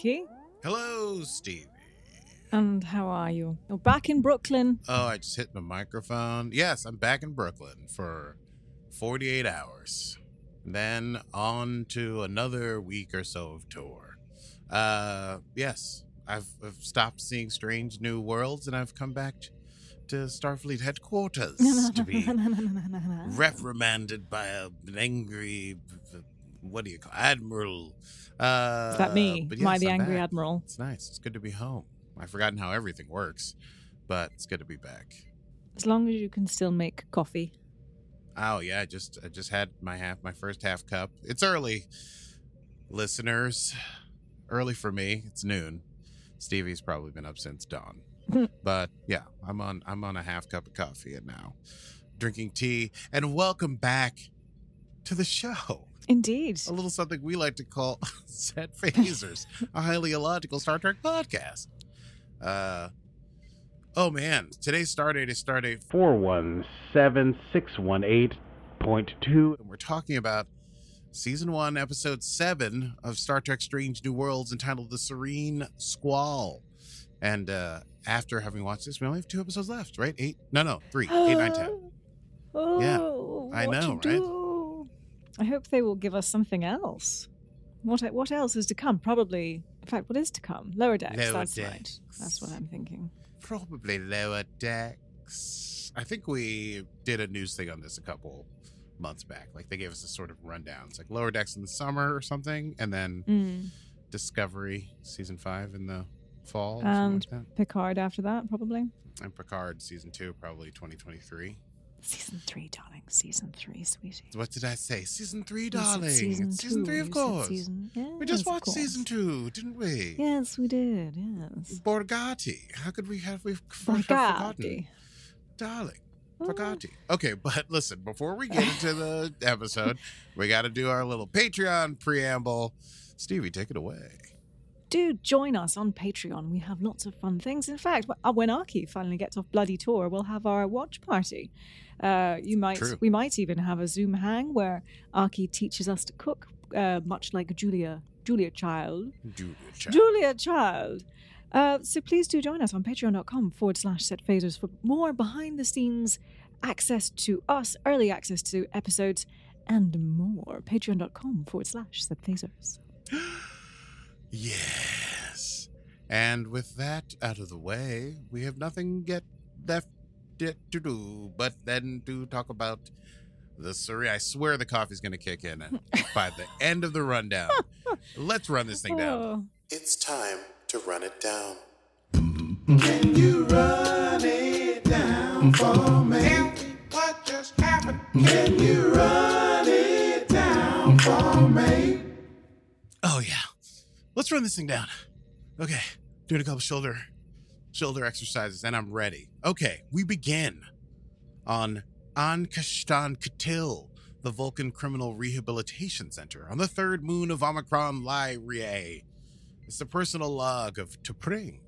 Hello, Hello, Stevie. And how are you? You're back in Brooklyn. Oh, I just hit my microphone. Yes, I'm back in Brooklyn for 48 hours. Then on to another week or so of tour. Uh, yes, I've, I've stopped seeing strange new worlds and I've come back to Starfleet headquarters to be reprimanded by a, an angry, what do you call admiral? Uh, Is that me? but Am I the I'm angry back. admiral? It's nice. It's good to be home. I've forgotten how everything works, but it's good to be back. As long as you can still make coffee. Oh yeah, I just I just had my half my first half cup. It's early, listeners. Early for me. It's noon. Stevie's probably been up since dawn. but yeah, I'm on I'm on a half cup of coffee and now drinking tea. And welcome back to the show. Indeed. A little something we like to call set phasers, a highly illogical Star Trek podcast. Uh oh man, today's stardate is stardate 417618.2. and we're talking about season one, episode seven of Star Trek Strange New Worlds entitled The Serene Squall. And uh after having watched this, we only have two episodes left, right? Eight? No, no, three. Eight, nine, ten. Oh, Yeah, I know, right? do? I hope they will give us something else. What what else is to come? Probably, in fact, what is to come? Lower decks. Lower that's right. Decks. That's what I'm thinking. Probably lower decks. I think we did a news thing on this a couple months back. Like they gave us a sort of rundown. It's like lower decks in the summer or something, and then Mm. Discovery season five in the fall. And like Picard after that, probably. And Picard season two, probably 2023. Season three, darling. Season three, sweetie. What did I say? Season three, darling. Season, it's season two. three, of You course. Season, yes, we just watched season two, didn't we? Yes, we did. Yes. Borgatti. How could we have we have forgotten? Borgatti. Darling. Oh. Forgotti. Okay, but listen, before we get into the episode, we got to do our little Patreon preamble. Stevie, take it away. Do join us on Patreon. We have lots of fun things. In fact, uh, when Arky finally gets off bloody tour, we'll have our watch party. Uh, you might, True. we might even have a Zoom hang where Arky teaches us to cook, uh, much like Julia, Julia Child, Julia Child. Julia Child. Uh, so please do join us on patreon.com forward slash set phasers for more behind the scenes access to us, early access to episodes, and more. Patreon.com forward slash set phasers. Yes. And with that out of the way, we have nothing yet left yet to do but then to talk about the Surrey. I swear the coffee's going to kick in by the end of the rundown. Let's run this thing down. Oh. It's time to run it down. Can you run it down for me? Tell me what just happened. Can you run it down for me? Oh yeah. Let's run this thing down. Okay. Doing a couple shoulder shoulder exercises and I'm ready. Okay, we begin on Ankashtan Katil, the Vulcan Criminal Rehabilitation Center on the third moon of Omicron Lyrae. It's the personal log of T'Pring,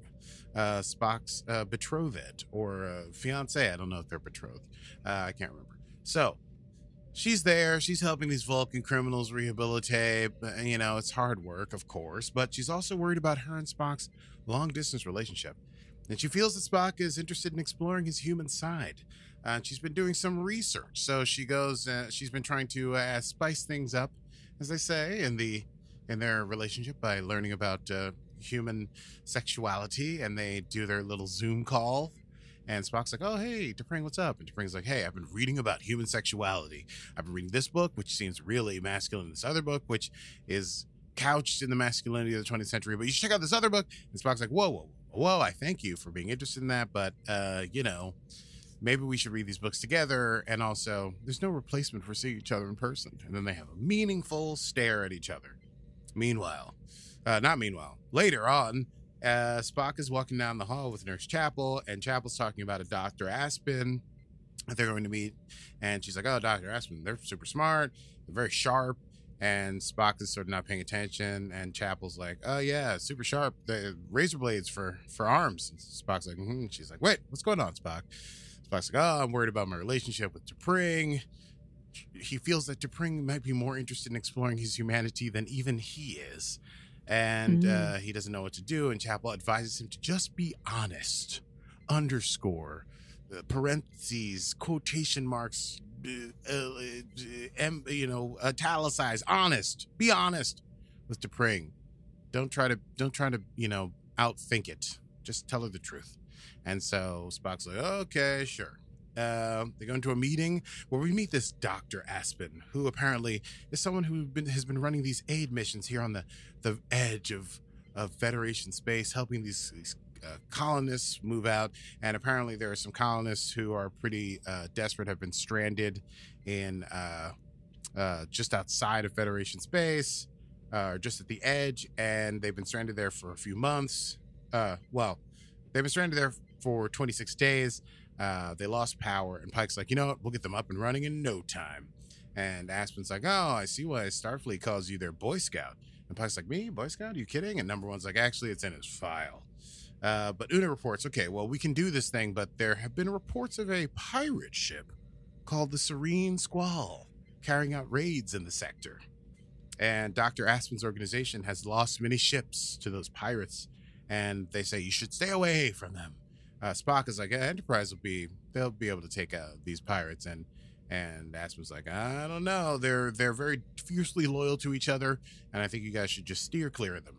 uh, Spock's uh, betrothed or uh, fiance. I don't know if they're betrothed. Uh, I can't remember. So, she's there. She's helping these Vulcan criminals rehabilitate. You know, it's hard work, of course, but she's also worried about her and Spock's long distance relationship. And she feels that Spock is interested in exploring his human side. Uh, she's been doing some research, so she goes. Uh, she's been trying to uh, spice things up, as they say, in the in their relationship by learning about uh, human sexuality. And they do their little Zoom call and Spock's like, "Oh, hey, T'Pring, what's up?" And T'Pring's like, "Hey, I've been reading about human sexuality. I've been reading this book, which seems really masculine. This other book, which is couched in the masculinity of the 20th century. But you should check out this other book." And Spock's like, "Whoa, whoa, whoa, I thank you for being interested in that, but uh, you know, maybe we should read these books together. And also, there's no replacement for seeing each other in person. And then they have a meaningful stare at each other. Meanwhile, uh, not meanwhile, later on, uh, Spock is walking down the hall with Nurse Chapel, and Chapel's talking about a Dr. Aspen that they're going to meet. And she's like, Oh, Dr. Aspen, they're super smart, they're very sharp. And Spock is sort of not paying attention. And Chapel's like, Oh, yeah, super sharp. The razor blades for, for arms. And Spock's like, mm-hmm. She's like, Wait, what's going on, Spock? Spock's like, Oh, I'm worried about my relationship with T'Pring. He feels that T'Pring might be more interested in exploring his humanity than even he is. And Mm. uh, he doesn't know what to do. And Chapel advises him to just be honest. Underscore, uh, parentheses, quotation marks, uh, uh, uh, em- you know, italicize. Honest. Be honest with T'Pring. Don't try to don't try to you know outthink it. Just tell her the truth. And so Spock's like, okay, sure. Uh, they go into a meeting where we meet this Doctor Aspen, who apparently is someone who been, has been running these aid missions here on the the edge of of Federation space, helping these, these uh, colonists move out. And apparently, there are some colonists who are pretty uh, desperate, have been stranded in uh, uh, just outside of Federation space, uh, just at the edge, and they've been stranded there for a few months. Well, they've been stranded there for 26 days. Uh, they lost power, and Pike's like, you know what? We'll get them up and running in no time. And Aspen's like, oh, I see why Starfleet calls you their Boy Scout. And Pike's like, me, Boy Scout? Are you kidding? And number one's like, actually, it's in his file. Uh, but Una reports, okay, well, we can do this thing, but there have been reports of a pirate ship called the Serene Squall carrying out raids in the sector. And Dr. Aspen's organization has lost many ships to those pirates, and they say you should stay away from them. Uh, Spock is like, Enterprise will be, they'll be able to take out these pirates, and and Aspen's like, I don't know, they're they're very fiercely loyal to each other, and I think you guys should just steer clear of them.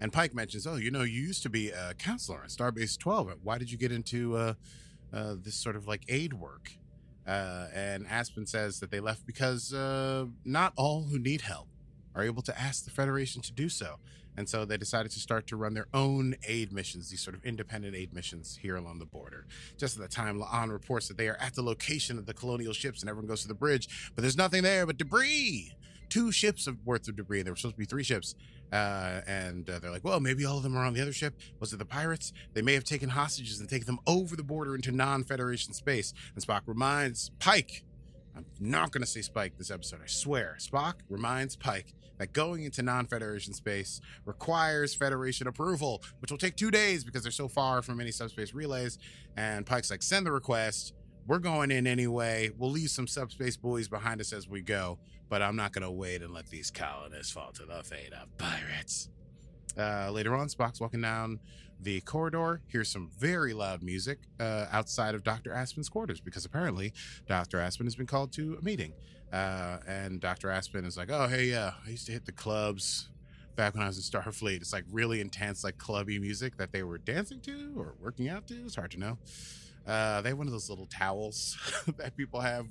And Pike mentions, oh, you know, you used to be a counselor on Starbase 12. Why did you get into uh, uh, this sort of like aid work? Uh, and Aspen says that they left because uh, not all who need help are able to ask the Federation to do so. And so they decided to start to run their own aid missions, these sort of independent aid missions here along the border. Just at the time, La'an reports that they are at the location of the colonial ships and everyone goes to the bridge, but there's nothing there but debris. Two ships worth of debris. There were supposed to be three ships. Uh, and uh, they're like, well, maybe all of them are on the other ship. Was it the pirates? They may have taken hostages and taken them over the border into non Federation space. And Spock reminds Pike, I'm not going to say Spike this episode, I swear. Spock reminds Pike that going into non Federation space requires Federation approval, which will take two days because they're so far from any subspace relays. And Pike's like, send the request. We're going in anyway. We'll leave some subspace buoys behind us as we go, but I'm not going to wait and let these colonists fall to the fate of pirates. Uh, later on, Spock's walking down the corridor, hears some very loud music uh, outside of Dr. Aspen's quarters because apparently Dr. Aspen has been called to a meeting. Uh, and Dr. Aspen is like, oh, hey, yeah, I used to hit the clubs back when I was in Starfleet. It's like really intense, like clubby music that they were dancing to or working out to. It's hard to know. Uh, they have one of those little towels that people have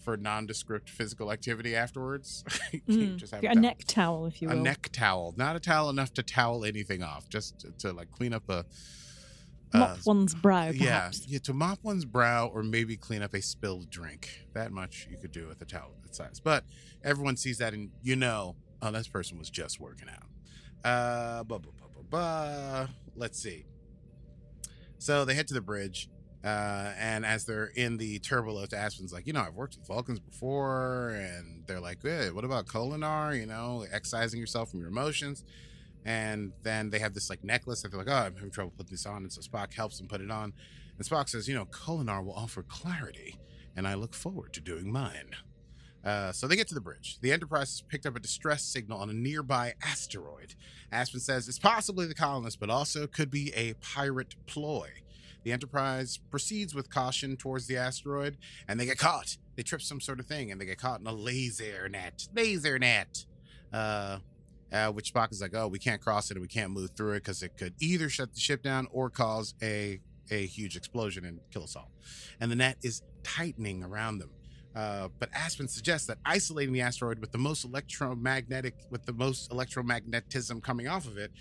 for nondescript physical activity afterwards. Mm. just have a towel. neck towel, if you A neck towel, not a towel enough to towel anything off, just to, to like clean up a. Mop uh, one's brow, yeah, perhaps. yeah, to mop one's brow or maybe clean up a spilled drink. That much you could do with a towel that size. But everyone sees that and you know, oh, this person was just working out. Uh, blah, blah, blah, blah, blah. Let's see. So they head to the bridge. Uh, and as they're in the turbolift, Aspen's like, you know, I've worked with Vulcans before, and they're like, hey, what about Kolinahr? You know, excising yourself from your emotions. And then they have this like necklace that they're like, oh, I'm having trouble putting this on. And so Spock helps them put it on. And Spock says, you know, Kolinahr will offer clarity, and I look forward to doing mine. Uh, so they get to the bridge. The Enterprise has picked up a distress signal on a nearby asteroid. Aspen says it's possibly the colonists, but also could be a pirate ploy. The Enterprise proceeds with caution towards the asteroid, and they get caught. They trip some sort of thing, and they get caught in a laser net. Laser net. Uh, uh, which Spock is like, oh, we can't cross it and we can't move through it because it could either shut the ship down or cause a a huge explosion and kill us all. And the net is tightening around them. Uh, but Aspen suggests that isolating the asteroid with the most electromagnetic, with the most electromagnetism coming off of it,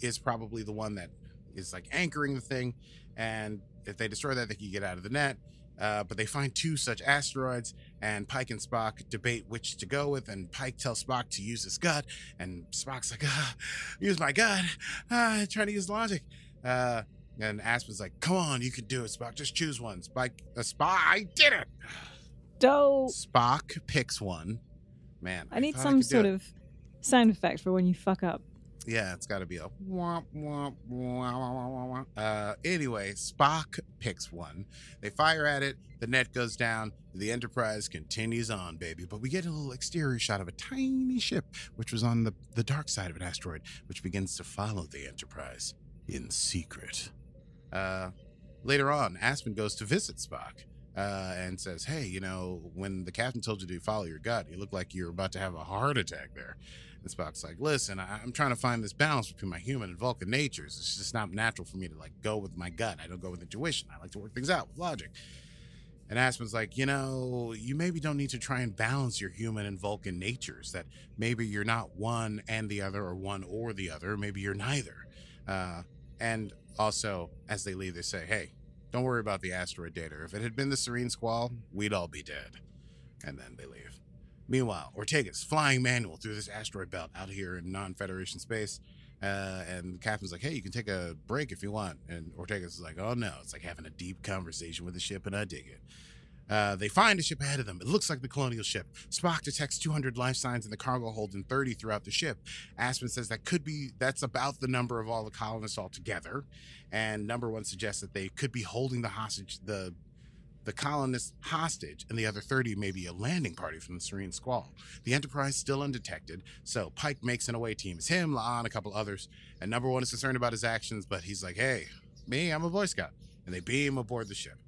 is probably the one that is like anchoring the thing, and if they destroy that, they can get out of the net. Uh, but they find two such asteroids, and Pike and Spock debate which to go with. And Pike tells Spock to use his gut, and Spock's like, ah, "Use my gut," ah, trying to use logic. Uh, and Aspen's like, "Come on, you can do it, Spock. Just choose one." Spock, uh, Spock, I did it. Dope. Spock picks one. Man, I need some sort of sound effect for when you fuck up. Yeah, it's got to be a womp, womp, womp, womp. Uh, anyway, Spock picks one. They fire at it. The net goes down. The Enterprise continues on, baby. But we get a little exterior shot of a tiny ship, which was on the, the dark side of an asteroid, which begins to follow the Enterprise in secret. Uh, later on, Aspen goes to visit Spock. Uh, and says, "Hey, you know, when the captain told you to follow your gut, you look like you're about to have a heart attack there." And Spock's like, listen, I- I'm trying to find this balance between my human and Vulcan natures. It's just not natural for me to like go with my gut. I don't go with intuition. I like to work things out with logic. And Aspen's like, you know, you maybe don't need to try and balance your human and Vulcan natures. That maybe you're not one and the other, or one or the other. Maybe you're neither. Uh, and also, as they leave, they say, hey, don't worry about the asteroid data. If it had been the Serene Squall, we'd all be dead. And then they leave. Meanwhile, Ortegas flying manual through this asteroid belt out here in non Federation space. Uh, and the captain's like, hey, you can take a break if you want. And Ortegas like, oh no. It's like having a deep conversation with the ship, and I dig it. Uh, they find a ship ahead of them. It looks like the colonial ship. Spock detects 200 life signs in the cargo hold and 30 throughout the ship. Aspen says that could be, that's about the number of all the colonists altogether. And number one suggests that they could be holding the hostage, the the colonists hostage, and the other 30 may be a landing party from the Serene Squall. The Enterprise still undetected, so Pike makes an away team. It's him, La'an, a couple others, and number one is concerned about his actions, but he's like, hey, me, I'm a Boy Scout. And they beam aboard the ship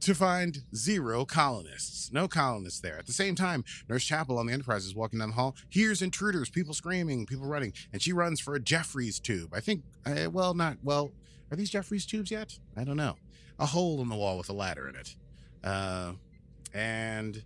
to find zero colonists. No colonists there. At the same time, Nurse Chapel on the Enterprise is walking down the hall, hears intruders, people screaming, people running, and she runs for a Jefferies tube. I think, uh, well, not, well, are these Jefferies tubes yet? I don't know. A hole in the wall with a ladder in it. Uh, and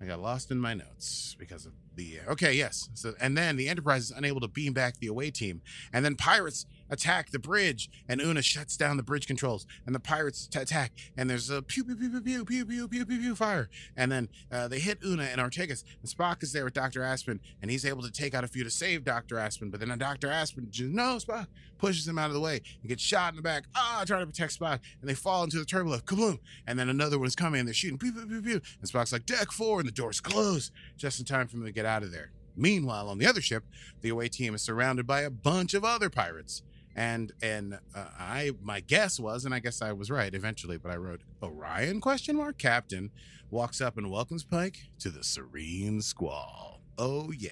I got lost in my notes because of the. Okay, yes. So, and then the Enterprise is unable to beam back the away team. And then pirates attack the bridge, and Una shuts down the bridge controls, and the pirates t- attack, and there's a pew pew pew pew pew pew pew pew pew pew fire, and then uh, they hit Una and Ortegas, and Spock is there with Doctor Aspen, and he's able to take out a few to save Doctor Aspen, but then Doctor Aspen just no Spock pushes him out of the way and gets shot in the back, ah, trying to protect Spock, and they fall into the turbolift, kabloom, and then another one's coming, and they're shooting pew pew pew pew, and Spock's like deck four, and the doors close just in time for them to get out of there. Meanwhile, on the other ship, the away team is surrounded by a bunch of other pirates and and uh, I my guess was, and I guess I was right eventually, but I wrote Orion question mark captain walks up and welcomes Pike to the Serene Squall. Oh yeah,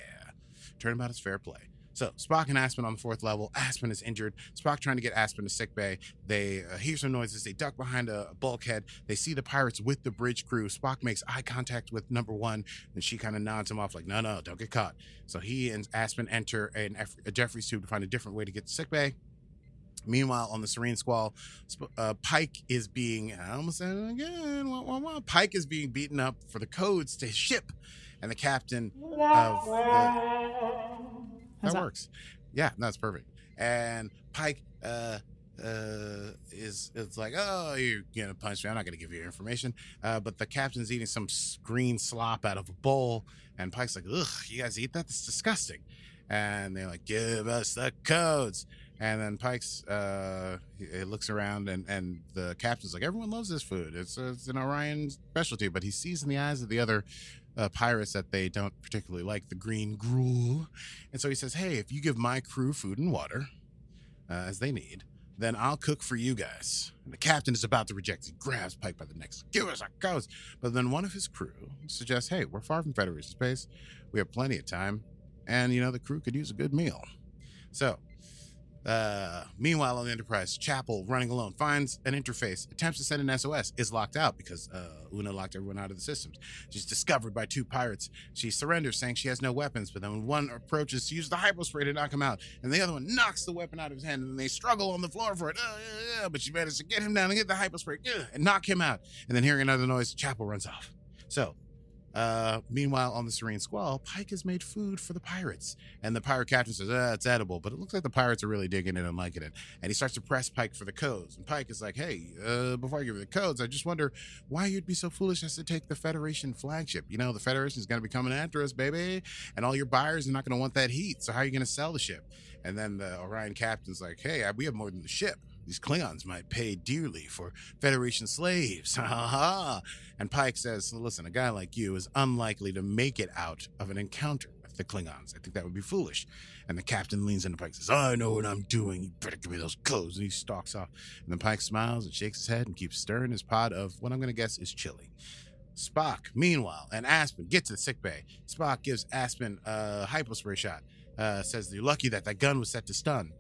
turnabout is fair play. So Spock and Aspen on the fourth level. Aspen is injured. Spock trying to get Aspen to sick bay. They uh, hear some noises. They duck behind a bulkhead. They see the pirates with the bridge crew. Spock makes eye contact with number one, and she kind of nods him off like, "No, no, don't get caught." So he and Aspen enter an, a Jefferies tube to find a different way to get to sick bay. Meanwhile, on the Serene Squall, uh, Pike is being, I almost said it again, wah, wah, wah. Pike is being beaten up for the codes to his ship. And the captain of the, that that? works. Yeah, that's perfect. And Pike uh, uh, is it's like, oh, you're gonna punch me. I'm not gonna give you your information. Uh, but the captain's eating some green slop out of a bowl, and Pike's like, ugh, you guys eat that? That's disgusting. And they're like, give us the codes. And then Pike's uh, he, looks around, and, and the captain's like, everyone loves this food. It's, it's an Orion specialty. But he sees in the eyes of the other uh, pirates that they don't particularly like the green gruel. And so he says, hey, if you give my crew food and water, uh, as they need, then I'll cook for you guys. And the captain is about to reject. He grabs Pike by the neck. Give us our codes. But then one of his crew suggests, hey, we're far from Federation space. We have plenty of time. And, you know, the crew could use a good meal. So, uh, meanwhile, on the Enterprise, Chapel, running alone, finds an interface, attempts to send an SOS, is locked out because uh, Una locked everyone out of the systems. She's discovered by two pirates. She surrenders, saying she has no weapons, but then when one approaches to use the hypospray to knock him out, and the other one knocks the weapon out of his hand, and they struggle on the floor for it. Uh, but she manages to get him down and get the hypospray uh, and knock him out. And then hearing another noise, Chapel runs off. So, Uh, meanwhile, on the Serene Squall, Pike has made food for the pirates. And the pirate captain says, ah, it's edible, but it looks like the pirates are really digging it and liking it. And he starts to press Pike for the codes. And Pike is like, hey, uh, before I give you the codes, I just wonder why you'd be so foolish as to take the Federation flagship. You know, the Federation is going to be coming after us, baby. And all your buyers are not going to want that heat. So how are you going to sell the ship? And then the Orion captain's like, hey, we have more than the ship. These Klingons might pay dearly for Federation slaves. Ha ha ha. And Pike says, listen, a guy like you is unlikely to make it out of an encounter with the Klingons. I think that would be foolish. And the captain leans into Pike and says, I know what I'm doing. You better give me those clothes. And he stalks off. And then Pike smiles and shakes his head and keeps stirring his pot of what I'm going to guess is chili. Spock, meanwhile, and Aspen get to the sickbay. Spock gives Aspen a hypospray shot. Uh, says you're lucky that that gun was set to stun.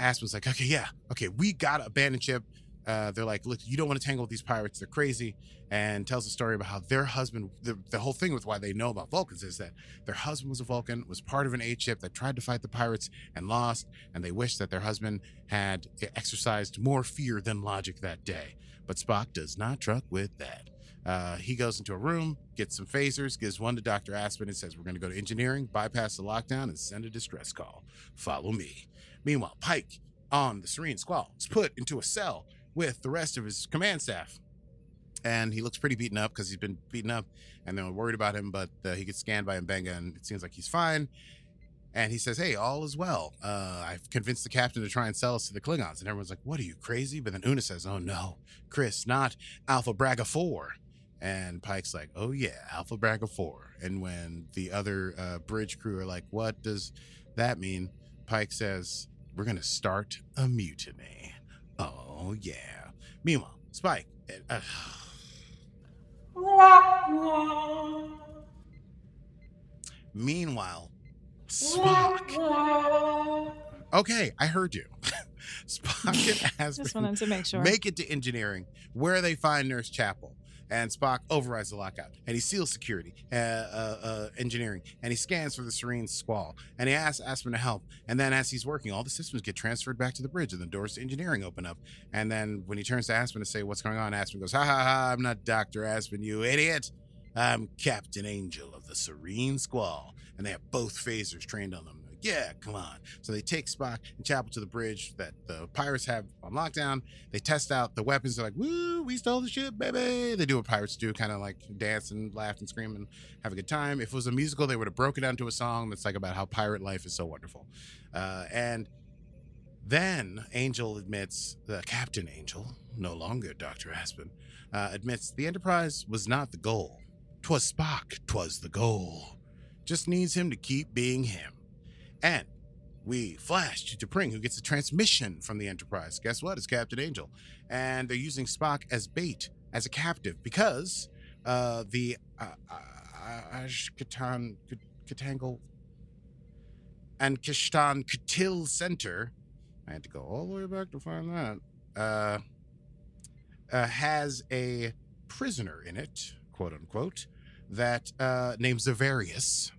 Aspen's like, okay, yeah, okay, we got to abandon ship. Uh, they're like, look, you don't want to tangle with these pirates. They're crazy. And tells a story about how their husband, the, the whole thing with why they know about Vulcans is that their husband was a Vulcan, was part of an aid ship that tried to fight the pirates and lost. And they wish that their husband had exercised more fear than logic that day. But Spock does not truck with that. Uh, he goes into a room, gets some phasers, gives one to Dr. Aspen, and says, We're going to go to engineering, bypass the lockdown, and send a distress call. Follow me. Meanwhile, Pike on the Serene Squall is put into a cell with the rest of his command staff. And he looks pretty beaten up because he's been beaten up and they're worried about him, but uh, he gets scanned by Mbenga and it seems like he's fine. And he says, Hey, all is well. Uh, I've convinced the captain to try and sell us to the Klingons. And everyone's like, What are you, crazy? But then Una says, Oh, no, Chris, not Alpha Braga 4. And Pike's like, Oh, yeah, Alpha Braga 4. And when the other uh, bridge crew are like, What does that mean? Pike says, We're going to start a mutiny. Oh, yeah. Meanwhile, Spike. Uh, meanwhile, Spock. Okay, I heard you. Spock and Just wanted to make sure. make it to engineering where they find Nurse Chapel. And Spock overrides the lockout and he seals security, uh, uh, uh, engineering, and he scans for the Serene Squall. And he asks Aspen to help. And then, as he's working, all the systems get transferred back to the bridge and the doors to engineering open up. And then, when he turns to Aspen to say, What's going on? Aspen goes, Ha ha ha, I'm not Dr. Aspen, you idiot. I'm Captain Angel of the Serene Squall. And they have both phasers trained on them. Yeah, come on. So they take Spock and Chapel to the bridge that the pirates have on lockdown. They test out the weapons. They're like, woo, we stole the ship, baby. They do what pirates do, kind of like dance and laugh and scream and have a good time. If it was a musical, they would have broken down to a song that's like about how pirate life is so wonderful. Uh, and then Angel admits, the Captain Angel, no longer Dr. Aspen, uh, admits the Enterprise was not the goal. Twas Spock, twas the goal. Just needs him to keep being him. And we flash to T'Pring, who gets a transmission from the Enterprise. Guess what? It's Captain Angel. And they're using Spock as bait, as a captive, because uh, the uh, uh, Ashkatan Katangle and Kishtan Katil Center, I had to go all the way back to find that, uh, uh, has a prisoner in it, quote unquote, that uh, named Zavarius,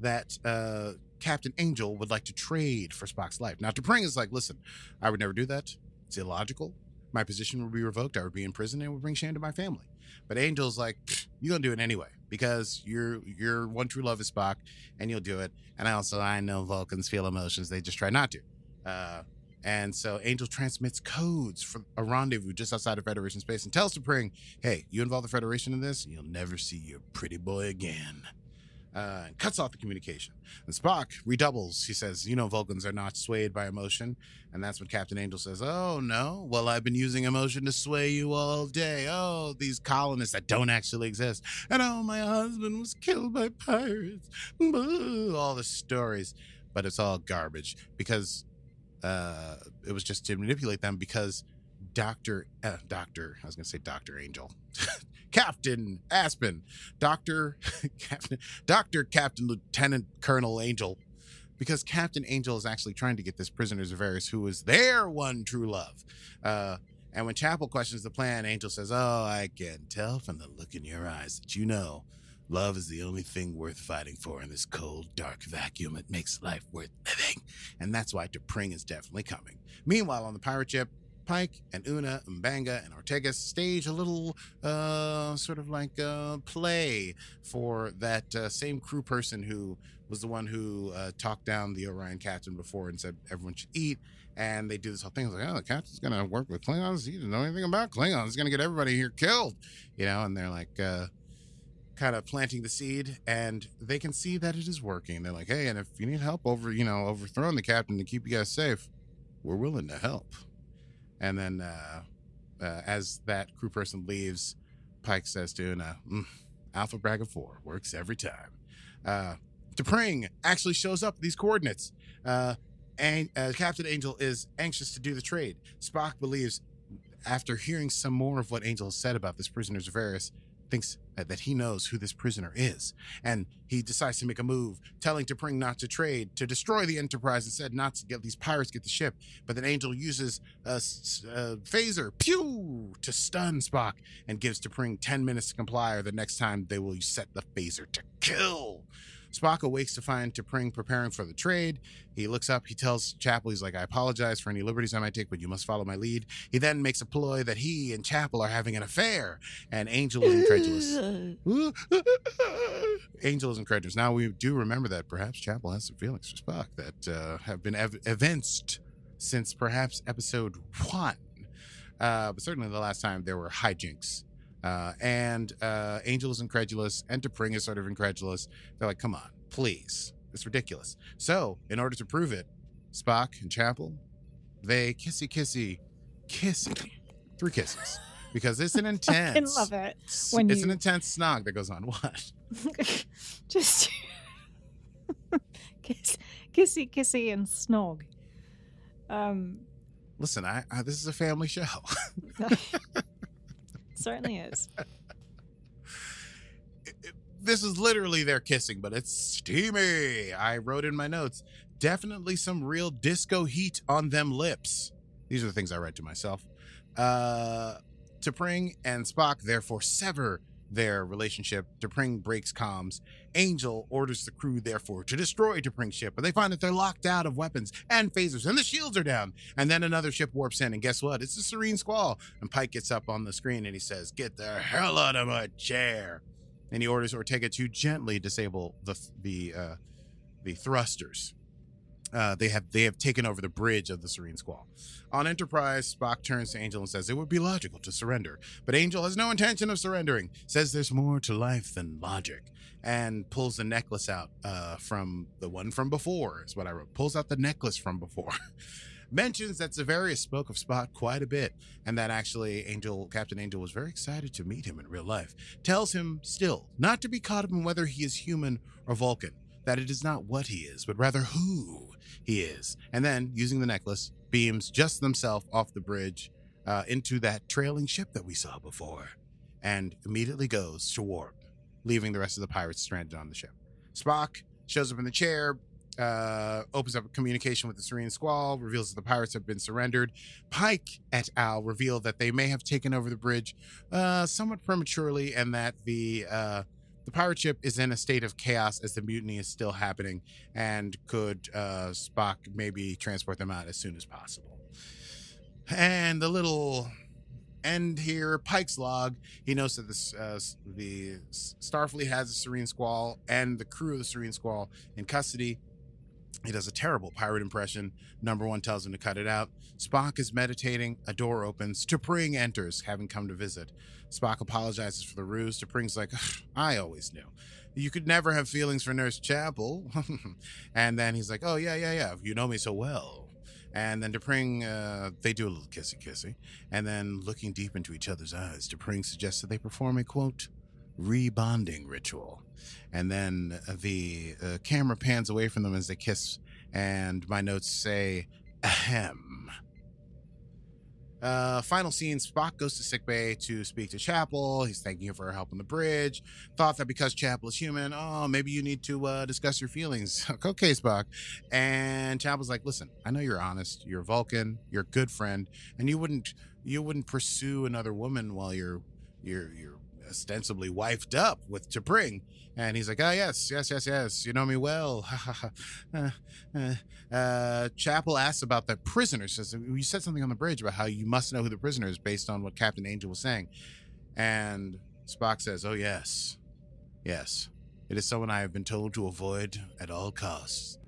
that uh, Captain Angel would like to trade for Spock's life. Now, T'Pring is like, listen, I would never do that. It's illogical. My position would be revoked. I would be in prison and it would bring shame to my family. But Angel's like, you're gonna do it anyway because your your one true love is Spock, and you'll do it. And I also I know Vulcans feel emotions; they just try not to. Uh, and so Angel transmits codes for a rendezvous just outside of Federation space and tells T'Pring, "Hey, you involve the Federation in this, you'll never see your pretty boy again." Uh, and cuts off the communication. And Spock redoubles. He says, You know, Vulcans are not swayed by emotion. And that's when Captain Angel says, Oh, no. Well, I've been using emotion to sway you all day. Oh, these colonists that don't actually exist. And oh, my husband was killed by pirates. Boo, all the stories. But it's all garbage because uh, it was just to manipulate them because Dr. Uh, Dr. I was going to say Dr. Angel. Captain Aspen, Doctor Captain, Doctor Captain Lieutenant Colonel Angel, because Captain Angel is actually trying to get this prisoner Zavarius, who is their one true love. Uh, and when Chapel questions the plan, Angel says, "Oh, I can tell from the look in your eyes that you know." Love is the only thing worth fighting for in this cold, dark vacuum. It makes life worth living. And that's why T'Pring is definitely coming. Meanwhile, on the pirate ship, Pike and Una, Mbenga, and Ortegas stage a little uh, sort of like uh, play for that uh, same crew person who was the one who uh, talked down the Orion captain before and said everyone should eat. And they do this whole thing like, oh, the captain's going to work with Klingons. He doesn't know anything about Klingons. He's going to get everybody here killed, you know? And they're like, uh, kind of planting the seed and they can see that it is working. They're like, hey, and if you need help over, you know, overthrowing the captain to keep you guys safe, we're willing to help. And then uh, uh, as that crew person leaves, Pike says to Una, mm, Alpha Braga 4 works every time. Uh, T'Pring actually shows up these coordinates. Uh, and uh, Captain Angel is anxious to do the trade. Spock believes, after hearing some more of what Angel has said about this prisoner's Zavarius, thinks that, he knows who this prisoner is. And he decides to make a move, telling T'Pring not to trade, to destroy the Enterprise instead, not to get these pirates get the ship. But then Angel uses a uh, phaser, pew, to stun Spock and gives T'Pring 10 minutes to comply, or the next time they will set the phaser to kill. Spock awakes to find T'Pring preparing for the trade. He looks up, he tells Chapel, he's like, I apologize for any liberties I might take, but you must follow my lead. He then makes a ploy that he and Chapel are having an affair, and Angel is incredulous. Angel is incredulous. Now we do remember that perhaps Chapel has some feelings for Spock that uh, have been ev- evinced since perhaps episode one, uh, but certainly the last time there were hijinks. Uh, and uh, Angel is incredulous, and T'Pring is sort of incredulous. They're like, "Come on, please, it's ridiculous." So, in order to prove it, Spock and Chapel, they kissy kissy, kissy, three kisses, because it's an intense. I love it. when it's you- an intense snog that goes on. What? Just kiss, kissy, kissy, and snog. Um, Listen, I, I this is a family show. Certainly is. this is literally their kissing, but it's steamy. I wrote in my notes, definitely some real disco heat on them lips. These are the things I write to myself. Uh, T'Pring and Spock therefore sever their relationship. T'Pring breaks comms. Angel orders the crew, therefore, to destroy T'Pring's ship, but they find that they're locked out of weapons and phasers, and the shields are down. And then another ship warps in, and guess what? It's the Serene Squall. And Pike gets up on the screen and he says, Get the hell out of my chair and he orders Ortegas to gently disable the the uh, the thrusters. Uh, they have they have taken over the bridge of the Serene Squall. On Enterprise, Spock turns to Angel and says it would be logical to surrender, but Angel has no intention of surrendering. Says there's more to life than logic, and pulls the necklace out uh, from the one from before. Is what I wrote. Pulls out the necklace from before. Mentions that Zavarius spoke of Spock quite a bit, and that actually Angel Captain Angel was very excited to meet him in real life tells him still not to be caught up in whether he is human or Vulcan, that it is not what he is, but rather who he is. And then, using the necklace, beams just themselves off the bridge uh, into that trailing ship that we saw before, and immediately goes to warp, leaving the rest of the pirates stranded on the ship. Spock shows up in the chair. Uh, opens up a communication with the Serene Squall, reveals that the pirates have been surrendered. Pike et al. reveal that they may have taken over the bridge uh, somewhat prematurely, and that the uh, the pirate ship is in a state of chaos as the mutiny is still happening, and could uh, Spock maybe transport them out as soon as possible. And the little end here, Pike's log. He knows that this uh, the Starfleet has the Serene Squall and the crew of the Serene Squall in custody. He does a terrible pirate impression. Number one tells him to cut it out. Spock is meditating. A door opens. T'Pring enters, having come to visit. Spock apologizes for the ruse. T'Pring's like, I always knew. You could never have feelings for Nurse Chapel. and then he's like, Oh, yeah, yeah, yeah. You know me so well. And then T'Pring, uh, they do a little kissy kissy. And then, looking deep into each other's eyes, T'Pring suggests that they perform a quote, rebonding ritual. And then the uh, camera pans away from them as they kiss, and my notes say, ahem. Uh, final scene Spock goes to sickbay to speak to Chapel. He's thanking her for her help on the bridge. Thought that because Chapel is human, oh, maybe you need to uh, discuss your feelings. okay, Spock. And Chapel's like, listen, I know you're honest. You're Vulcan. You're a good friend, and you wouldn't you wouldn't pursue another woman while you're you're you're ostensibly wifed up with T'Pring. And he's like, oh, yes, yes, yes, yes. You know me well. uh, uh, Chapel asks about the prisoner. Says, you said something on the bridge about how you must know who the prisoner is based on what Captain Angel was saying. And Spock says, oh, yes, yes. It is someone I have been told to avoid at all costs.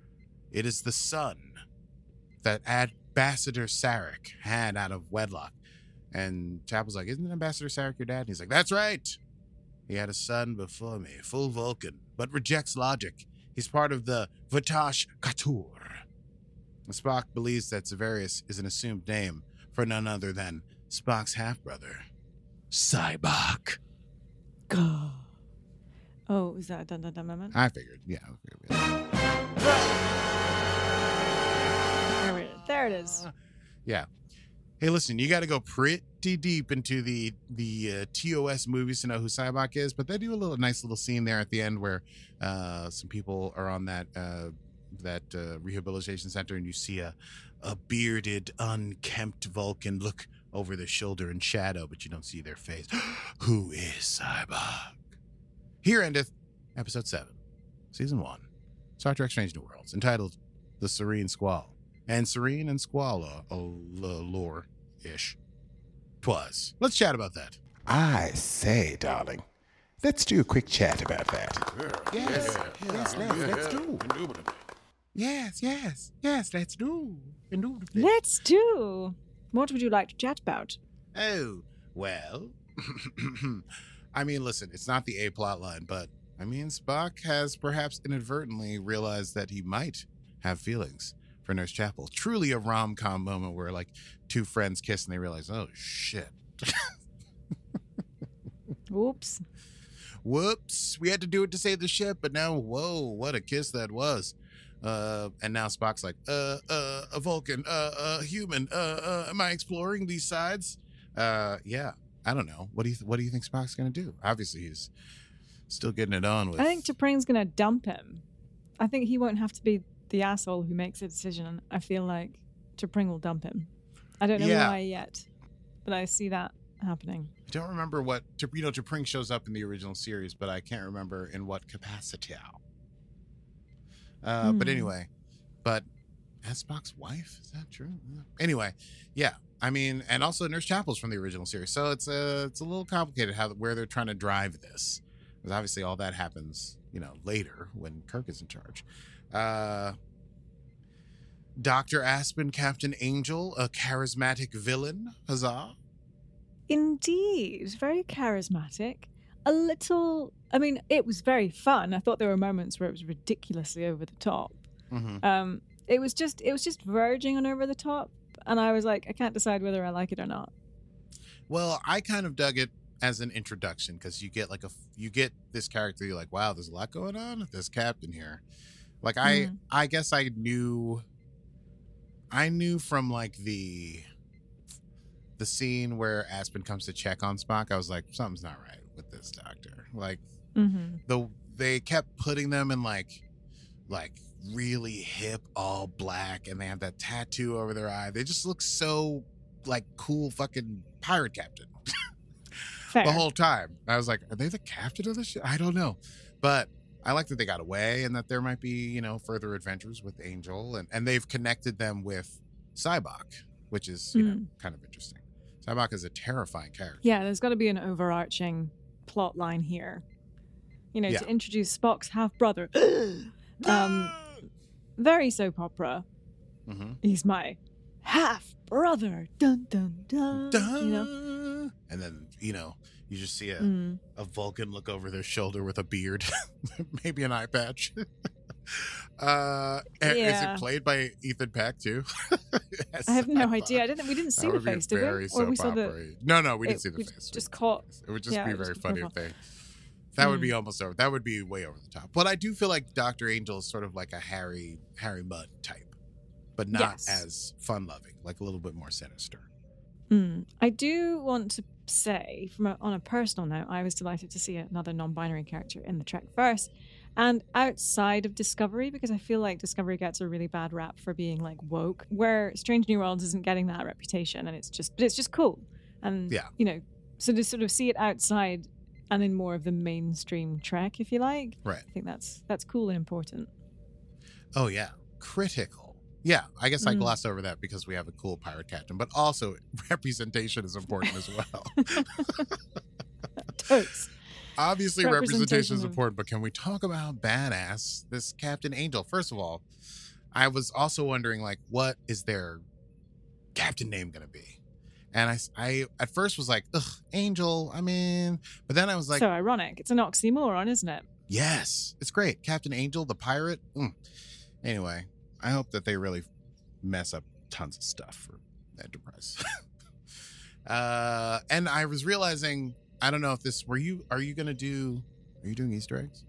It is the son that Ambassador Sarek had out of wedlock. And Chapel's like, Isn't Ambassador Sarek your dad? And he's like, That's right. He had a son before me, full Vulcan, but rejects logic. He's part of the V'tosh ka'tur. Spock believes that Zavarius is an assumed name for none other than Spock's half brother, Sybok. Oh, is that a dun dun dun moment? I figured, yeah. I figured, There it is. There it is. Yeah. Hey, listen, you got to go pretty deep into the the uh, TOS movies to know who Sybok is, but they do a little nice little scene there at the end where uh, some people are on that uh, that uh, rehabilitation center, and you see a a bearded, unkempt Vulcan look over their shoulder in shadow, but you don't see their face. who is Sybok? Here endeth episode seven, season one, Star Trek: Strange New Worlds, entitled "The Serene Squall." and serene and Squall squalor a lore ish. Twas. Let's chat about that. I say, darling, let's do a quick chat about that. Yes, yes, let's, let's do. Yes, yes, yes, let's do. Indubitably. Let's do. What would you like to chat about? Oh, well. I mean, listen, it's not the A plot line, but I mean, Spock has perhaps inadvertently realized that he might have feelings for Nurse Chapel. Truly a rom com moment where like two friends kiss and they realize, oh shit. Whoops. Whoops, we had to do it to save the ship, but now, whoa, what a kiss that was. Uh, and now Spock's like, uh, uh, a Vulcan, uh, uh, human, uh, uh, am I exploring these sides? Uh, yeah, I don't know. What do you, th- what do you think Spock's gonna do? Obviously, he's still getting it on with. I think T'Pring's gonna dump him. I think he won't have to be the asshole who makes a decision. I feel like T'Pring will dump him. I don't know Yeah. why yet, but I see that happening. I don't remember what you know. T'Pring shows up in the original series, but I can't remember in what capacity. Uh, But Hmm. anyway, but Spock's wife, is that true? Anyway, yeah. I mean, and also Nurse Chapel's from the original series, so it's a it's a little complicated how where they're trying to drive this, because obviously all that happens, you know, later when Kirk is in charge. Uh, Doctor Aspen, Captain Angel, a charismatic villain, huzzah! Indeed, very charismatic. A little. I mean, it was very fun. I thought there were moments where it was ridiculously over the top. Mm-hmm. Um, it was just, it was just verging on over the top, and I was like, I can't decide whether I like it or not. Well, I kind of dug it as an introduction because you get like a, you get this character. You're like, wow, there's a lot going on with this captain here. Like I, Mhm. I guess I knew, I knew from like the, the scene where Aspen comes to check on Spock. I was like, something's not right with this doctor. Like Mm-hmm. the they kept putting them in like, like really hip, all black, and they have that tattoo over their eye. They just look so like cool, fucking pirate captain the whole time. I was like, are they the captain of the ship? I don't know. But I like that they got away and that there might be, you know, further adventures with Angel and, and they've connected them with Sybok, which is, you know, Mm. kind of interesting. Sybok is a terrifying character. Yeah, there's got to be an overarching plot line here. You know, Yeah. to introduce Spock's half brother. um, very soap opera. Mhm. He's my half brother. Dun dun dun. You know. And then, you know, you just see a, Mm. a Vulcan look over their shoulder with a beard, maybe an eye patch. uh, and is it played by Ethan Peck too? Yes, I have no thought. idea. I didn't. We didn't see the face, did we? Or we saw the. No, no, we didn't it- see the we face. Just caught. It would just yeah, be very funny if they. That would Hmm. be almost over. That would be way over the top. But I do feel like Doctor Angel is sort of like a Harry Harry Mudd type, but not Yes. as fun loving, like a little bit more sinister. Mm. I do want to say, from a, on a personal note, I was delighted to see another non-binary character in the Trek verse, and outside of Discovery, because I feel like Discovery gets a really bad rap for being like woke, where Strange New Worlds isn't getting that reputation, and it's just, but it's just cool, and Yeah. you know, so to sort of see it outside and in more of the mainstream Trek, if you like. Right. I think that's that's cool and important. Oh yeah, critical. Yeah, I guess I Mm. glossed over that because we have a cool pirate captain, but also representation is important as well. Totes. Obviously, representation Representation is important, but can we talk about how badass this Captain Angel? First of all, I was also wondering, like, what is their captain name going to be? And I, I at first was like, ugh, Angel. I mean, but then I was like, so ironic. It's an oxymoron, isn't it? Yes, it's great. Captain Angel, the pirate. Mm. Anyway, I hope that they really mess up tons of stuff for Enterprise. uh, and I was realizing, I don't know if this were you. Are you gonna do? Are you doing Easter eggs?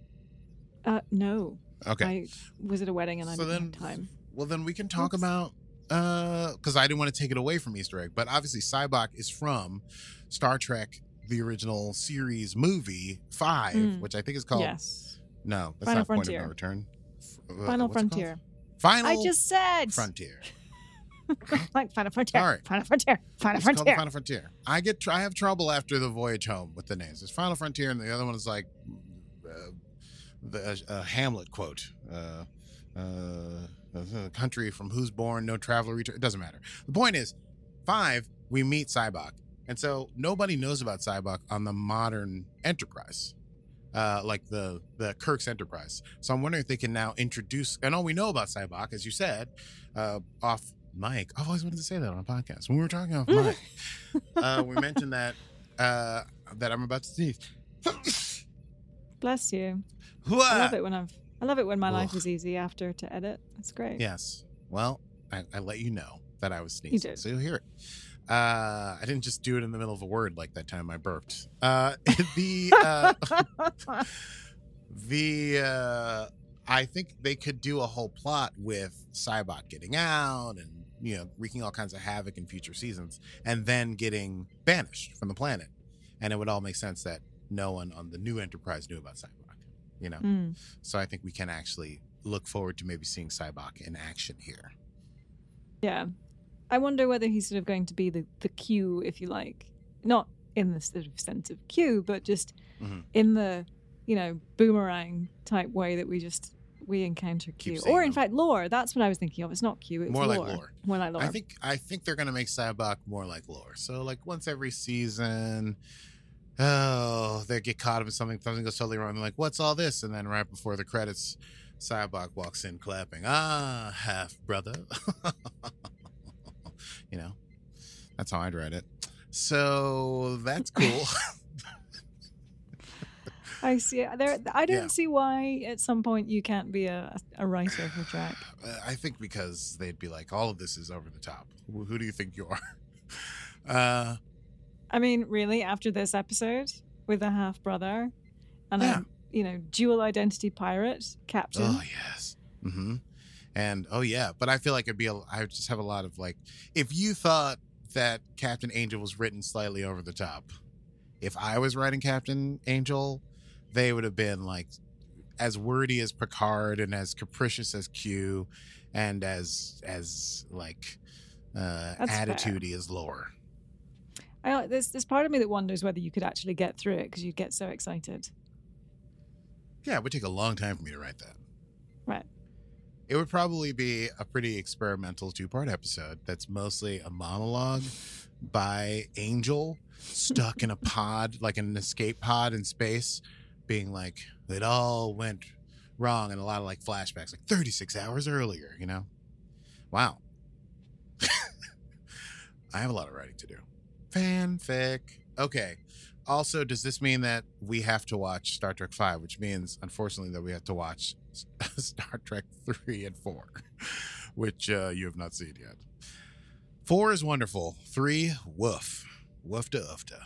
Uh, no. Okay. I was at a wedding and I So didn't then- have time. Well, then we can talk Oops. about uh because I didn't want to take it away from Easter egg, but obviously Sybok is from Star Trek, the original series movie five, Mm. which I think is called. yes. No, that's Final not Point of Frontier. No Return. Uh, Final? Frontier. Final. I just said. Frontier. like Final Frontier. All right. Final Frontier. Final It's Frontier. Final Frontier. I get tr- I have trouble after the voyage home with the names. There's Final Frontier, and the other one is like uh, the uh, Hamlet quote. Uh, uh, the country from whose born no traveler return. It doesn't matter. The point is, five we meet Sybok, and so nobody knows about Sybok on the modern Enterprise. Uh, like the the Kirk's Enterprise. So I'm wondering if they can now introduce. And all we know about Sybok, as you said, uh, off mic. I've always wanted to say that on a podcast. When we were talking off mic, uh, we mentioned that uh, that I'm about to sneeze. Bless you. I love it when I've. I love it when my life is easy after to edit. It's great. Yes. Well, I, I let you know that I was sneezing, did. so you'll hear it. Uh, I didn't just do it in the middle of a word like that time I burped. Uh, the uh, the uh, I think they could do a whole plot with Sybok getting out and you know wreaking all kinds of havoc in future seasons, and then getting banished from the planet, and it would all make sense that no one on the new Enterprise knew about Sybok. You know, Mm. so I think we can actually look forward to maybe seeing Sybok in action here. Yeah. I wonder whether he's sort of going to be the, the Q, if you like. Not in the sort of sense of Q, but just Mhm. in the, you know, boomerang type way that we just we encounter Q. Or in them. fact lore. That's what I was thinking of. It's not Q, it's More like lore. lore. More like lore. I think I think they're gonna make Sybok more like lore. So like once every season, oh, they get caught up in something, something goes totally wrong. They're like, "What's all this?" And then right before the credits, Sybok walks in clapping. Ah, half brother. you know, that's how I'd write it. So that's cool. I see. There, I don't Yeah. see why at some point you can't be a, a writer for Jack. Uh, I think because they'd be like, all of this is over the top. Who, who do you think you are? Uh, I mean, really, after this episode with a half brother and Yeah. a you know dual identity pirate captain. oh yes. Mm-hmm. And oh yeah, but I feel like it'd be. A, I just have a lot of like, if you thought that Captain Angel was written slightly over the top, if I was writing Captain Angel, they would have been like as wordy as Picard and as capricious as Q, and as as like uh That's fair. attitudey as Lore. I, there's there's part of me that wonders whether you could actually get through it because you'd get so excited. Yeah, it would take a long time for me to write that. Right. It would probably be a pretty experimental two part episode that's mostly a monologue by Angel stuck in a pod, like an escape pod in space, being like, it all went wrong, and a lot of like flashbacks, like 36 hours earlier, you know? Wow. I have a lot of writing to do. Fanfic. Okay. Also, does this mean that we have to watch Star Trek 5, which means, unfortunately, that we have to watch Star Trek 3 and 4, which uh, you have not seen yet. 4 is wonderful. 3, woof. Woof to oofta.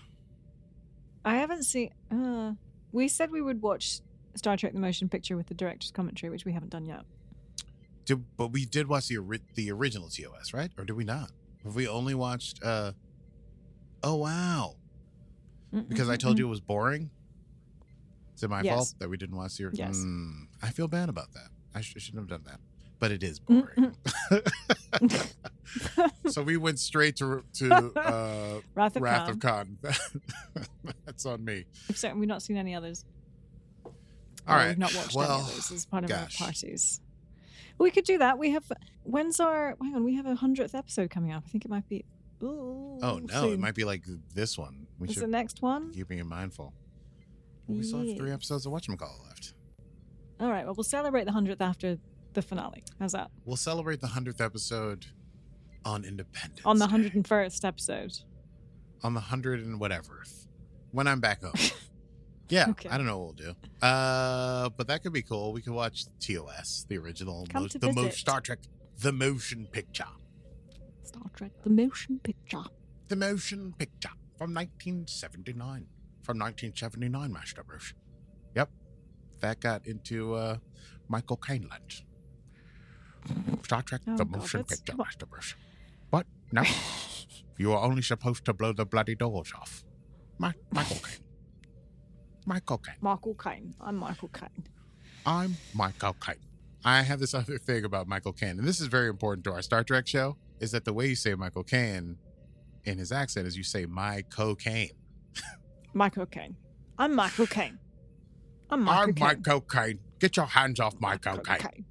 I haven't seen. Uh, we said we would watch Star Trek: The Motion Picture with the director's commentary, which we haven't done yet. Did, but we did watch the, ori- the original TOS, right? Or did we not? Have we only watched. uh Oh, wow. Because I told you it was boring? Is it my Yes. fault that we didn't watch the Yes. Hmm, I feel bad about that. I sh- shouldn't have done that. But it is Mm, boring. so we went straight to to uh, Wrath of Wrath Khan. of Khan. That's on me. Certainly we've not seen any others. All right. We've not watched well, any others as part of gosh. our parties. We could do that. We have. When's our? Hang on. We have a hundredth episode coming up. I think it might be. Ooh, Oh no, soon. it might be like this one. We Is the next one? keep being mindful. Well, we still have three episodes of Whatchamacallit left. All right. Well, we'll celebrate the hundredth after the finale. How's that? We'll celebrate the hundredth episode on Independence. On the hundred and first episode. on the hundred and whatever when I'm back home. yeah, Okay. I don't know what we'll do. Uh, but that could be cool. We could watch TOS, the original, Come mo- to the visit. Star Trek, the motion picture, Star Trek: The Motion Picture. the motion picture from 1979, from 1979, Master Bruce. Yep, that got into uh, Michael Caine land. Star Trek, Oh, the God, motion picture, Master Bruce. But no, you are only supposed to blow the bloody doors off. Ma- Michael Caine. Michael Caine. Michael Caine. I'm Michael Caine. I'm Michael Caine. I have this other thing about Michael Caine, and this is very important to our Star Trek show, is that the way you say Michael Caine in his accent is you say my cocaine. Michael Caine. I'm Michael Caine. I'm Michael I'm Caine. Michael Caine. Get your hands off my cocaine. Caine.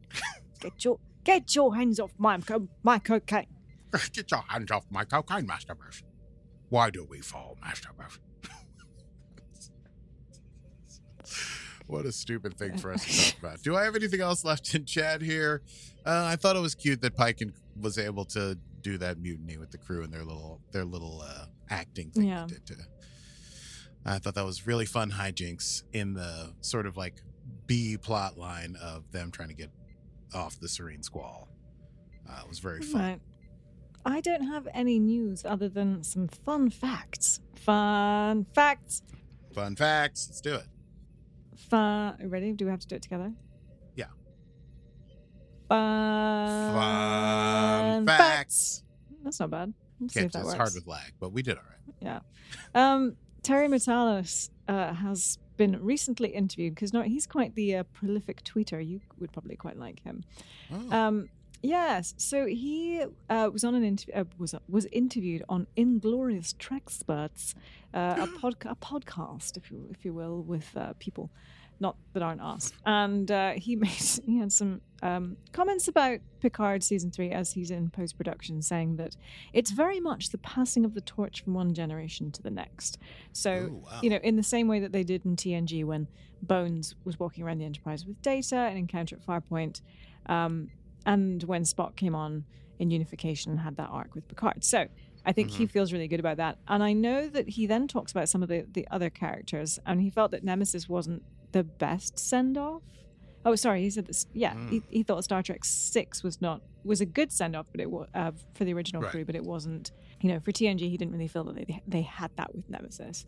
Get your get your hands off my co- my cocaine. Get your hands off my cocaine, Master Bruce. Why do we fall, Master Bruce? what a stupid thing for us to talk about. Do I have anything else left in chat here? Uh, I thought it was cute that Pike and- was able to do that mutiny with the crew and their little their little uh, acting thing. Yeah. did to, I thought that was really fun hijinks in the sort of like B plot line of them trying to get off the Serene Squall. Uh, it was very fun. Right. I don't have any news other than some fun facts. Fun facts. Fun facts. Let's do it. Fun. Ready? Do we have to do it together? Yeah. Fun, Fun facts. That's not bad. Let's see if that it's works. hard with lag, but we did all right. Yeah. Um, Terry Matalas uh, has been recently interviewed because no, he's quite the uh, prolific tweeter. You would probably quite like him. Oh, Um, yes, so he uh, was on an interview. Uh, was was interviewed on Inglorious Trexperts, uh, a, a podcast, if you if you will, with uh, people not that aren't us. And uh, he made he had some um, comments about Picard season three as he's in post production, saying that it's very much the passing of the torch from one generation to the next. So Ooh, wow. you know, in the same way that they did in TNG when Bones was walking around the Enterprise with Data and Encounter at Farpoint, um, and when Spock came on in Unification and had that arc with Picard. So I think he feels really good about that. And I know that he then talks about some of the, the other characters, and he felt that Nemesis wasn't the best send off. Oh, sorry, he said this. Yeah, he, he thought Star Trek Six was not was a good send off, but it was uh, for the original Right. crew, but it wasn't. You know, for TNG, he didn't really feel that they they had that with Nemesis,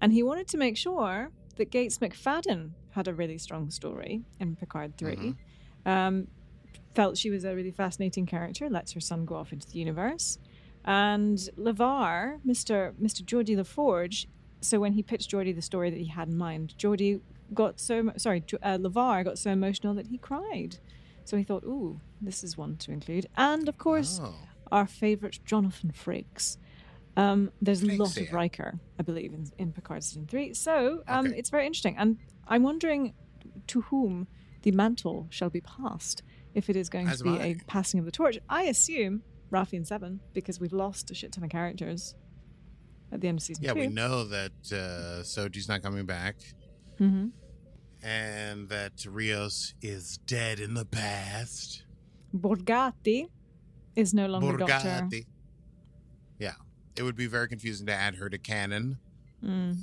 and he wanted to make sure that Gates McFadden had a really strong story in Picard 3 Um, felt she was a really fascinating character. Lets her son go off into the universe, and LeVar, Mister Mister Geordi La Forge. So when he pitched Geordi the story that he had in mind, Geordi got so sorry, uh, LeVar got so emotional that he cried. So he thought, "Ooh, this is one to include." And of course, Oh. our favorite Jonathan Frakes. Um, there's a lot of. Riker, I believe, in, in Picard season three. So um, Okay. it's very interesting, and I'm wondering to whom the mantle shall be passed if it is going As to be am a I. passing of the torch. I assume Raffi and Seven because we've lost a shit ton of characters at the end of season Yeah, two. we know that uh, Soji's not coming back, hmm and that Rios is dead in the past. Borgatti is no longer Doctor. Yeah, it would be very confusing to add her to canon Mm.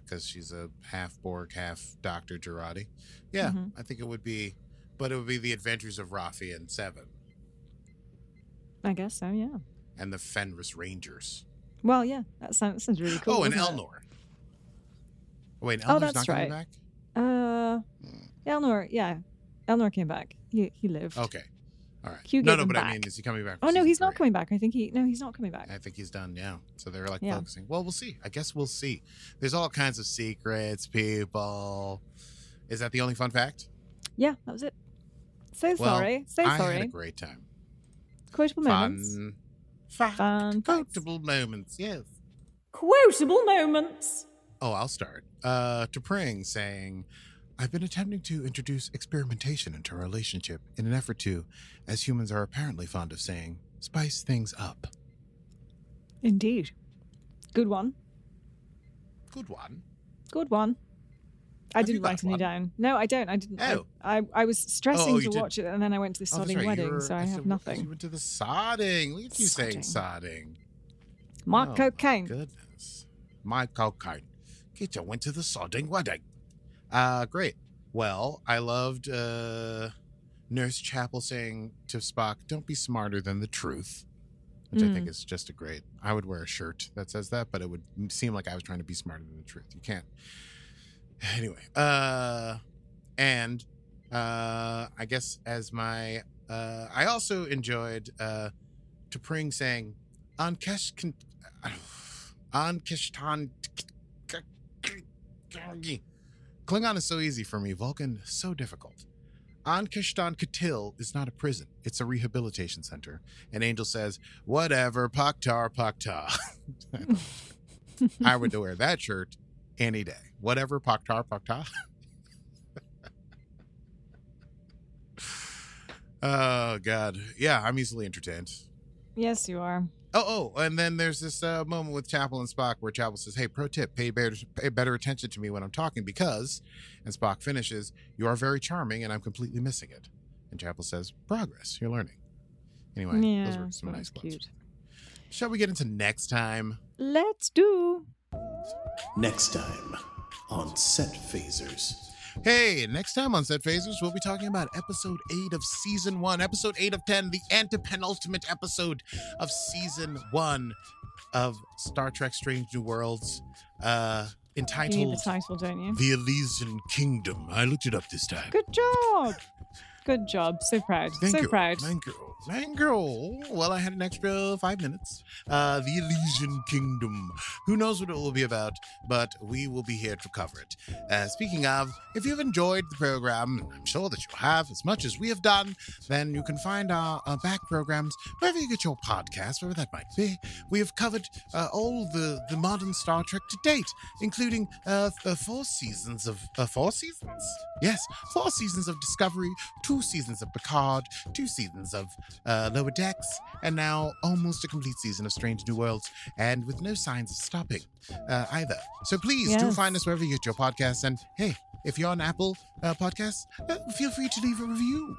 because she's a half Borg, half Doctor Jurati. Yeah, Mhm. I think it would be, but it would be the Adventures of Raffi and Seven I guess so. Yeah. and the Fenris Rangers. Well, yeah, that sounds, sounds really cool. oh, and doesn't it? Elnor. Wait, Elnor's Oh, not that's coming right. back. Uh, Elnor, yeah, Elnor came back. He he lived. Okay, all right. Hugh no, gave no, him but I mean, is he coming back? Oh no, season he's not coming back. I think he no, he's not coming back. I think he's done. Yeah. So they're like Yeah. focusing. Well, we'll see. I guess we'll see. There's all kinds of secrets, people. Is that the only fun fact? Yeah, that was it. So Well, sorry, so I sorry. had a great time. Quotable moments. Fun Fact. Fun. Quotable moments. Yes. Quotable moments. Oh, I'll start. Uh, T'Pring saying, I've been attempting to introduce experimentation into our relationship in an effort to, as humans are apparently fond of saying, spice things up. Indeed. Good one. Good one. Good one. I Have didn't write any one? down. No, I don't. I didn't. Oh. I, I, was stressing Oh, to did- watch it, and then I went to the Oh, sodding right, wedding, you're- so I said- have You nothing. You went to the sodding. Look at you saying sodding. Mark Oh, cocaine. Goodness. My cocaine. You went to the sodding wedding. Uh, great. Well, I loved uh, Nurse Chapel saying to Spock, don't be smarter than the truth. Which I think Mm. is just a great. I would wear a shirt that says that, but it would seem like I was trying to be smarter than the truth. You can't. Anyway, uh, and uh, I guess as my, uh, I also enjoyed uh, T'Pring saying, on Kesh, on Kishtan, Klingon is so easy for me. Vulcan so difficult. On Katil is not a prison; it's a rehabilitation center. And Angel says, "Whatever, Paktar, Paktar." I would wear that shirt any day. Whatever, Paktar, Paktar. oh God, yeah, I'm easily entertained. Yes, you are. Oh, oh, and then there's this uh, moment with Chapel and Spock where Chapel says, "Hey, pro tip: pay better, pay better attention to me when I'm talking because," and Spock finishes, "You are very charming, and I'm completely missing it." And Chapel says, "Progress, you're learning." Anyway, yeah, those were some nice was quotes. Shall we get into next time? Let's do. Next time on Set Phasers. Hey, next time on Set Phasers, we'll be talking about episode 8 of season 1, episode 8 of 10, the antepenultimate episode of season 1 of Star Trek Strange New Worlds, uh, You need entitled the title, don't you? The Elysian Kingdom. I looked it up this time. Good job. Good job. So proud. Thank so you. proud. Thank you. Thank you. Well, I had an extra five minutes. Uh, the Elysian Kingdom. Who knows what it will be about, but we will be here to cover it. Uh, speaking of, if you've enjoyed the program, and I'm sure that you have as much as we have done, then you can find our, uh back programs wherever you get your podcasts, wherever that might be. We have covered uh, all the, the modern Star Trek to date, including uh, four seasons of. Uh, four seasons? Yes, four seasons of Discovery, two seasons of Picard, two seasons of uh, Lower Decks, and now almost a complete season of Strange New Worlds, and with no signs of stopping uh, either. So please do find us wherever you get your podcasts, and hey, if you're on Apple uh, Podcasts, uh, feel free to leave a review.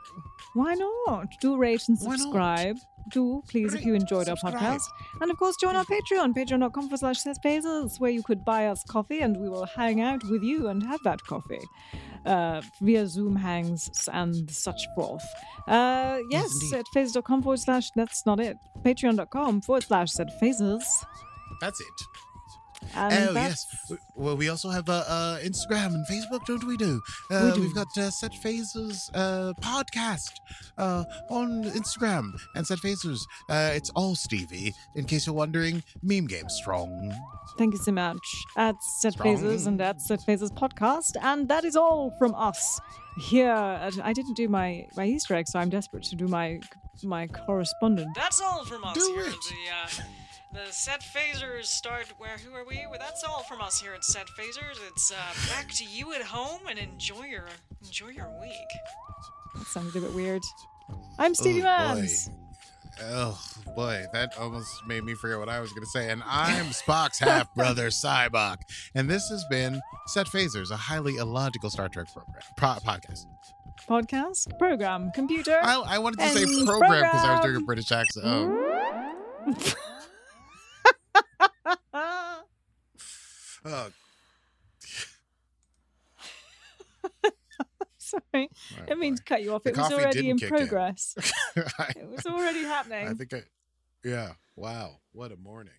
Why not? Do rate and subscribe. Do, please, if you enjoyed our podcast. And of course, join our Patreon, patreon.com forward slash setphasers, where you could buy us coffee and we will hang out with you and have that coffee uh, via Zoom hangs and such forth. Uh, yes, Yes, at phasers.com forward slash, that's not it, patreon.com forward slash setphasers. That's it. And oh that's- yes. Well, we also have uh, uh, Instagram and Facebook, don't we? Do uh, We do. We've got uh, Set Phasers uh, podcast uh, on Instagram and Set Phasers. Uh, it's all Stevie. In case you're wondering, meme game strong. Thank you so much. At Set Strong. Phasers and at Set Phasers Podcast. And that is all from us here. At, I didn't do my, my Easter egg, so I'm desperate to do my my correspondent. That's all from us Do here it. at the, uh, the Set Phasers start. Where Who are we? Well, that's all from us here at Set Phasers. It's uh, back to you at home and enjoy your enjoy your week. That sounded a bit weird. I'm Stevie Oh, Mans. Oh boy, that almost made me forget what I was going to say. And I'm Spock's half brother, Sybok, and this has been Set Phasers, a highly illogical Star Trek program pro- podcast. Podcast, program, computer. I, I wanted to say program because I was doing a. British accent. Oh, oh Sorry, all I mean to cut you off. The It was already in progress. It was already happening. I think I, yeah. Wow, what a morning.